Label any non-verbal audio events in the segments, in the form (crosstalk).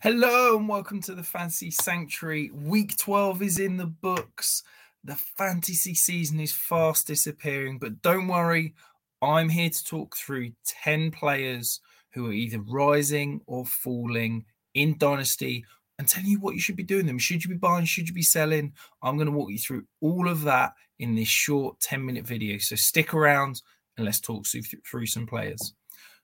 Hello and welcome to the Fantasy Sanctuary. Week 12 is in the books. The fantasy season is fast disappearing, but don't worry, I'm here to talk through 10 players who are either rising or falling in Dynasty and tell you what you should be doing them. Should you be buying? Should you be selling? I'm going to walk you through all of that in this short 10 minute video. So stick around and let's talk through some players.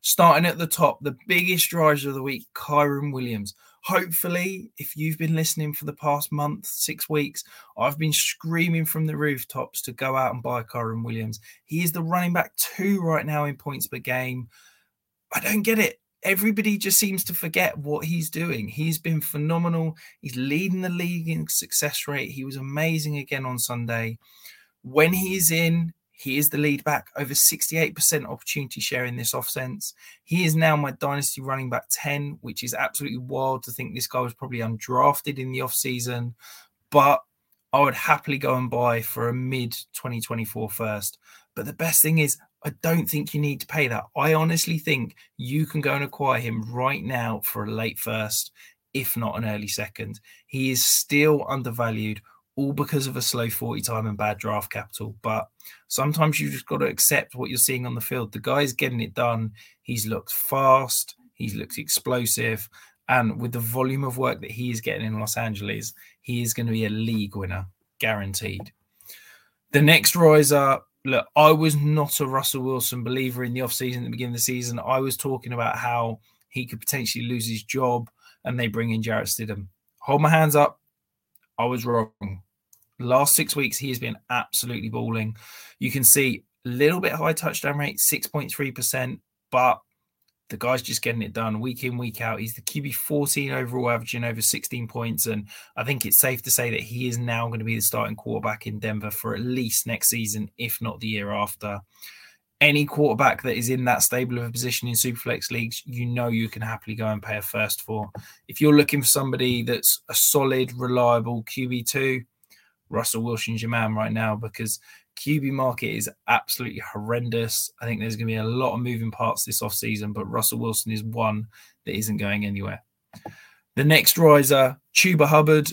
Starting at the top, the biggest riser of the week, Kyren Williams. Hopefully, if you've been listening for the past month, six weeks, I've been screaming from the rooftops to go out and buy Kyren Williams. He is the running back two right now in points per game. I don't get it. Everybody just seems to forget what he's doing. He's been phenomenal. He's leading the league in success rate. He was amazing again on Sunday. When he's in, he is the lead back, over 68% opportunity share in this offense. He is now my dynasty running back 10, which is absolutely wild to think this guy was probably undrafted in the offseason. But I would happily go and buy for a mid 2024 first. But the best thing is, I don't think you need to pay that. I honestly think you can go and acquire him right now for a late first, if not an early second. He is still undervalued all because of a slow 40 time and bad draft capital. But sometimes you just got to accept what you're seeing on the field. The guy's getting it done. He's looked fast, he's looked explosive. And with the volume of work that he is getting in Los Angeles, he is going to be a league winner, guaranteed. The next riser, look, I was not a Russell Wilson believer in the offseason at the beginning of the season. I was talking about how he could potentially lose his job and they bring in Jarrett Stidham. Hold my hands up. I was wrong. Last six weeks, he has been absolutely balling. You can see a little bit high touchdown rate, 6.3%, but the guy's just getting it done week in, week out. He's the QB 14 overall, averaging over 16 points. And I think it's safe to say that he is now going to be the starting quarterback in Denver for at least next season, if not the year after. Any quarterback that is in that stable of a position in Superflex leagues, you know you can happily go and pay a first for. If you're looking for somebody that's a solid, reliable QB2, Russell Wilson's your man right now because QB market is absolutely horrendous. I think there's going to be a lot of moving parts this offseason, but Russell Wilson is one that isn't going anywhere. The next riser, Chuba Hubbard.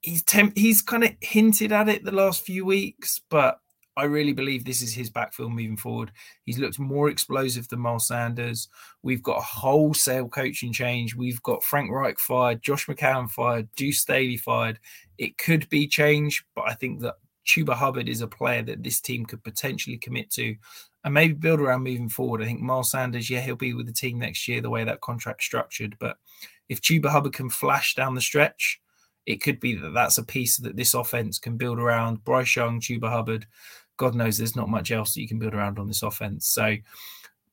He's temp- he's kind of hinted at it the last few weeks, but I really believe this is his backfield moving forward. He's looked more explosive than Miles Sanders. We've got a wholesale coaching change. We've got Frank Reich fired, Josh McCown fired, Deuce Staley fired. It could be change, but I think that Chuba Hubbard is a player that this team could potentially commit to and maybe build around moving forward. I think Miles Sanders, yeah, he'll be with the team next year, the way that contract's structured. But if Chuba Hubbard can flash down the stretch, it could be that that's a piece that this offense can build around. Bryce Young, Chuba Hubbard, God knows there's not much else that you can build around on this offense. So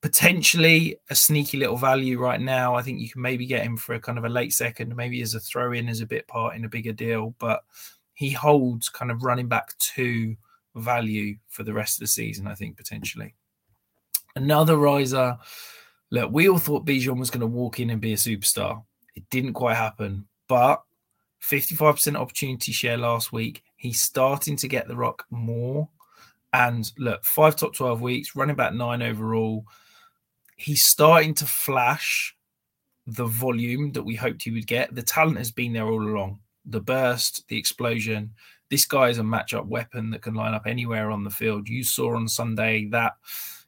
potentially a sneaky little value right now. I think you can maybe get him for a kind of a late second, maybe as a throw in as a bit part in a bigger deal, but he holds kind of running back two value for the rest of the season, I think potentially. Another riser. Look, we all thought Bijan was going to walk in and be a superstar. It didn't quite happen, but 55% opportunity share last week. He's starting to get the rock more. And look, five top 12 weeks, running back nine overall. He's starting to flash the volume that we hoped he would get. The talent has been there all along. The burst, the explosion. This guy is a matchup weapon that can line up anywhere on the field. You saw on Sunday that,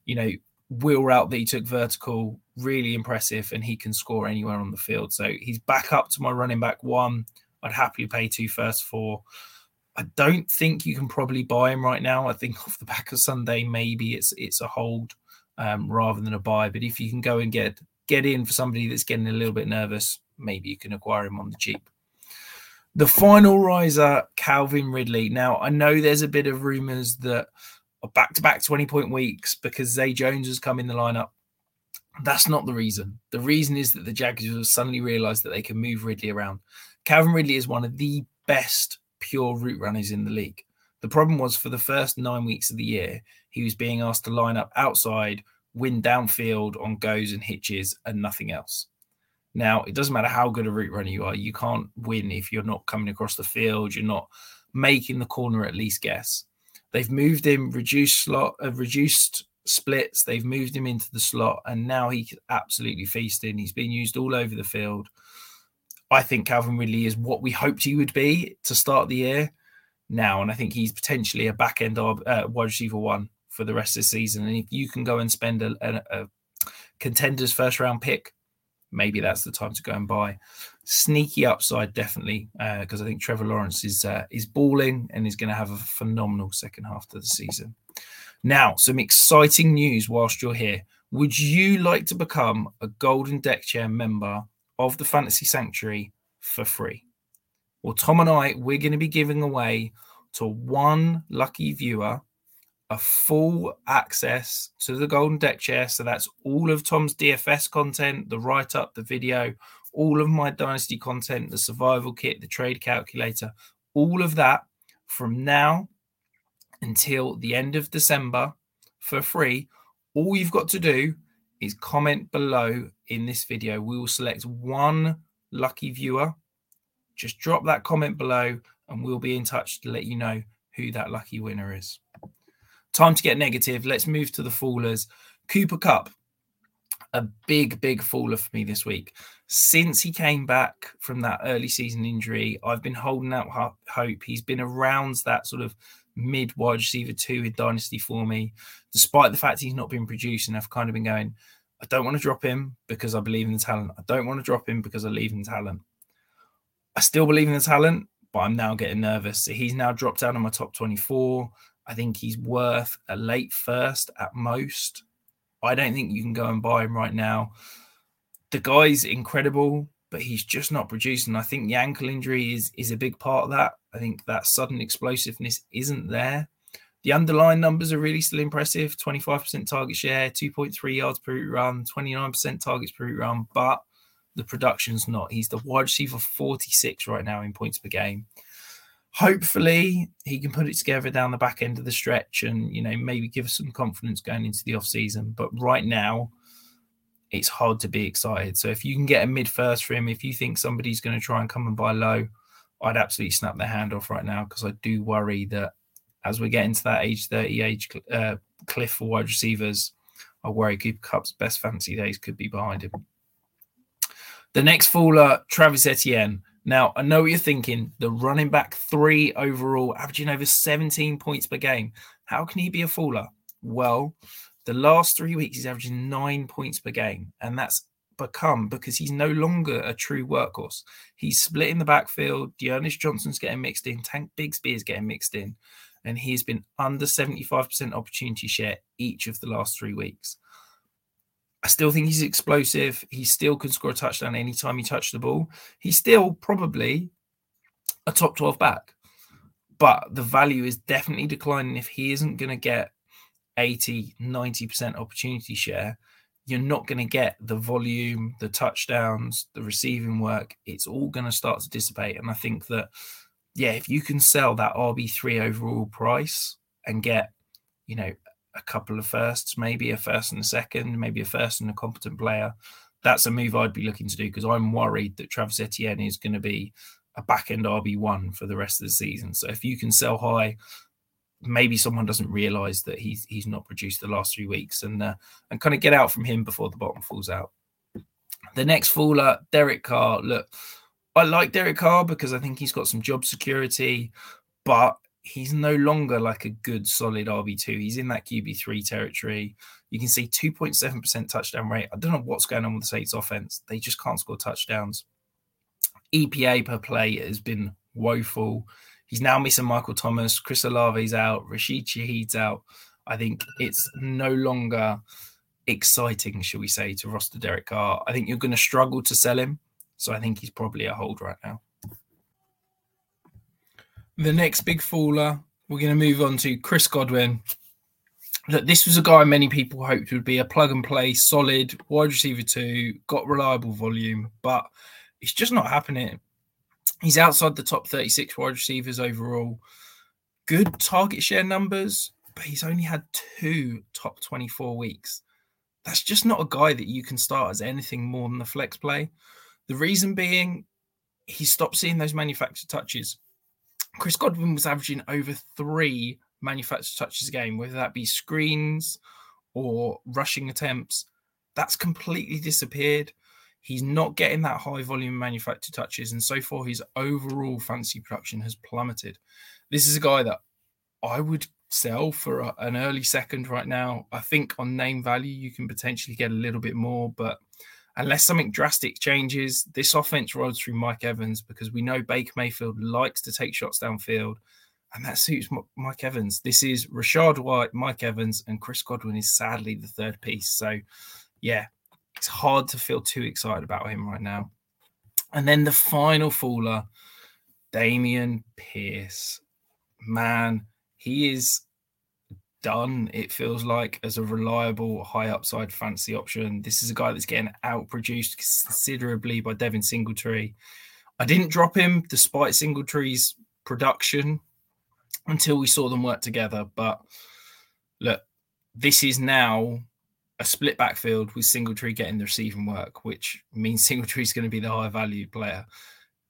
you know, wheel route that he took vertical, really impressive, and he can score anywhere on the field. So he's back up to my running back one. I'd happily pay two first for. I don't think you can probably buy him right now. I think (laughs) off the back of Sunday, maybe it's it's a hold um, rather than a buy. But if you can go and get get in for somebody that's getting a little bit nervous, maybe you can acquire him on the cheap. The final riser, Calvin Ridley. Now I know there's a bit of rumours that a back to back 20 point weeks because Zay Jones has come in the lineup. That's not the reason. The reason is that the Jaguars have suddenly realised that they can move Ridley around. Calvin Ridley is one of the best pure route runners in the league. The problem was for the first nine weeks of the year, he was being asked to line up outside, win downfield on goes and hitches, and nothing else. Now, it doesn't matter how good a route runner you are, you can't win if you're not coming across the field, you're not making the corner at least guess. They've moved him, reduced slot, uh, reduced splits. They've moved him into the slot, and now he's absolutely feasting. He's been used all over the field. I think Calvin Ridley is what we hoped he would be to start the year now. And I think he's potentially a back end uh, wide receiver one for the rest of the season. And if you can go and spend a, a, a contender's first round pick, maybe that's the time to go and buy. Sneaky upside, definitely, because uh, I think Trevor Lawrence is uh, is balling and is going to have a phenomenal second half of the season. Now, some exciting news whilst you're here. Would you like to become a Golden Deck Chair member of the Fantasy Sanctuary for free? Well, Tom and I, we're going to be giving away to one lucky viewer a full access to the Golden Deck Chair. So that's all of Tom's DFS content, the write up, the video, all of my Dynasty content, the survival kit, the trade calculator, all of that from now until the end of December for free. All you've got to do is comment below in this video. We will select one lucky viewer. Just drop that comment below and we'll be in touch to let you know who that lucky winner is. Time to get negative. Let's move to the fallers. Cooper Kupp, a big, big faller for me this week. Since he came back from that early season injury, I've been holding out hope. He's been around that sort of mid wide receiver two in Dynasty for me, despite the fact he's not been producing. I've kind of been going, I don't want to drop him because I believe in the talent. I don't want to drop him because I believe in talent. I still believe in the talent, but I'm now getting nervous. He's now dropped out of my top 24. I think he's worth a late first at most. I don't think you can go and buy him right now. The guy's incredible, but he's just not producing. I think the ankle injury is is a big part of that. I think that sudden explosiveness isn't there. The underlying numbers are really still impressive 25% target share, 2.3 yards per run, 29% targets per run, but the production's not. He's the wide receiver 46 right now in points per game. Hopefully, he can put it together down the back end of the stretch and, you know, maybe give us some confidence going into the off season. But right now, it's hard to be excited. So if you can get a mid first for him, if you think somebody's going to try and come and buy low, I'd absolutely snap their hand off right now because I do worry that as we get into that age 30 age uh, cliff for wide receivers, I worry Cooper Kupp's best fantasy days could be behind him. The next faller, Travis Etienne. Now, I know what you're thinking. The running back three overall, averaging over 17 points per game. How can he be a faller? Well, the last three weeks, he's averaging nine points per game. And that's become because he's no longer a true workhorse. He's splitting the backfield. D'Ernest Johnson's getting mixed in. Tank Bigsby is getting mixed in. And he's been under 75% opportunity share each of the last three weeks. I still think he's explosive. He still can score a touchdown anytime he touches the ball. He's still probably a top 12 back. But the value is definitely declining if he isn't going to get 80, 90% opportunity share you're not going to get the volume, the touchdowns, the receiving work. It's all going to start to dissipate. And I think that, yeah, if you can sell that RB3 overall price and get, you know, a couple of firsts, maybe a first and a second, maybe a first and a competent player, that's a move I'd be looking to do because I'm worried that Travis Etienne is going to be a back end RB1 for the rest of the season. So if you can sell high, maybe someone doesn't realize that he's he's not produced the last three weeks and uh, and kind of get out from him before the bottom falls out. The next faller, Derek Carr. Look, I like Derek Carr because I think he's got some job security, but he's no longer like a good solid RB2. He's in that QB3 territory. You can see 2.7% touchdown rate. I don't know what's going on with the Saints offense. They just can't score touchdowns. EPA per play has been woeful. He's now missing Michael Thomas. Chris Olave's out. Rashid Shaheed's out. I think it's no longer exciting, shall we say, to roster Derek Carr. I think you're going to struggle to sell him. So I think he's probably a hold right now. The next big faller, we're going to move on to Chris Godwin. Look, this was a guy many people hoped would be a plug and play, solid wide receiver two, got reliable volume, but it's just not happening. He's outside the top 36 wide receivers overall. Good target share numbers, but he's only had two top 24 weeks. That's just not a guy that you can start as anything more than the flex play. The reason being, he stopped seeing those manufactured touches. Chris Godwin was averaging over three manufactured touches a game, whether that be screens or rushing attempts. That's completely disappeared. He's not getting that high volume manufactured touches, and so far his overall fancy production has plummeted. This is a guy that I would sell for a, an early second right now. I think on name value you can potentially get a little bit more, but unless something drastic changes, this offense rolls through Mike Evans because we know Baker Mayfield likes to take shots downfield, and that suits Mike Evans. This is Rachaad White, Mike Evans, and Chris Godwin is sadly the third piece. So, yeah, it's hard to feel too excited about him right now. And then the final faller, Dameon Pierce. Man, he is done, it feels like, as a reliable high upside fancy option. This is a guy that's getting outproduced considerably by Devin Singletary. I didn't drop him despite Singletary's production until we saw them work together. But look, this is now a split backfield with Singletary getting the receiving work, which means (laughs) Singletary is going to be the higher value player.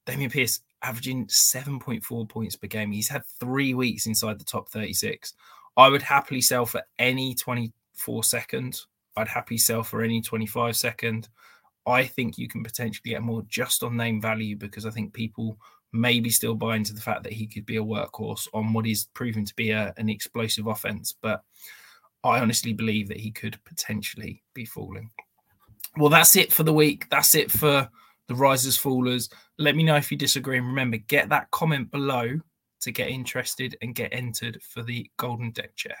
Dameon Pierce averaging 7.4 points per game. He's had three weeks inside the top 36. I would happily sell for any 24 second. I'd happily sell for any 25 second. I think you can potentially get more just on name value because I think people maybe still buy into the fact that he could be a workhorse on what is proven to be a, an explosive offense. But I honestly believe that he could potentially be falling. Well, that's it for the week. That's it for the risers fallers. Let me know if you disagree. And remember, get that comment below to get interested and get entered for the golden deck chair.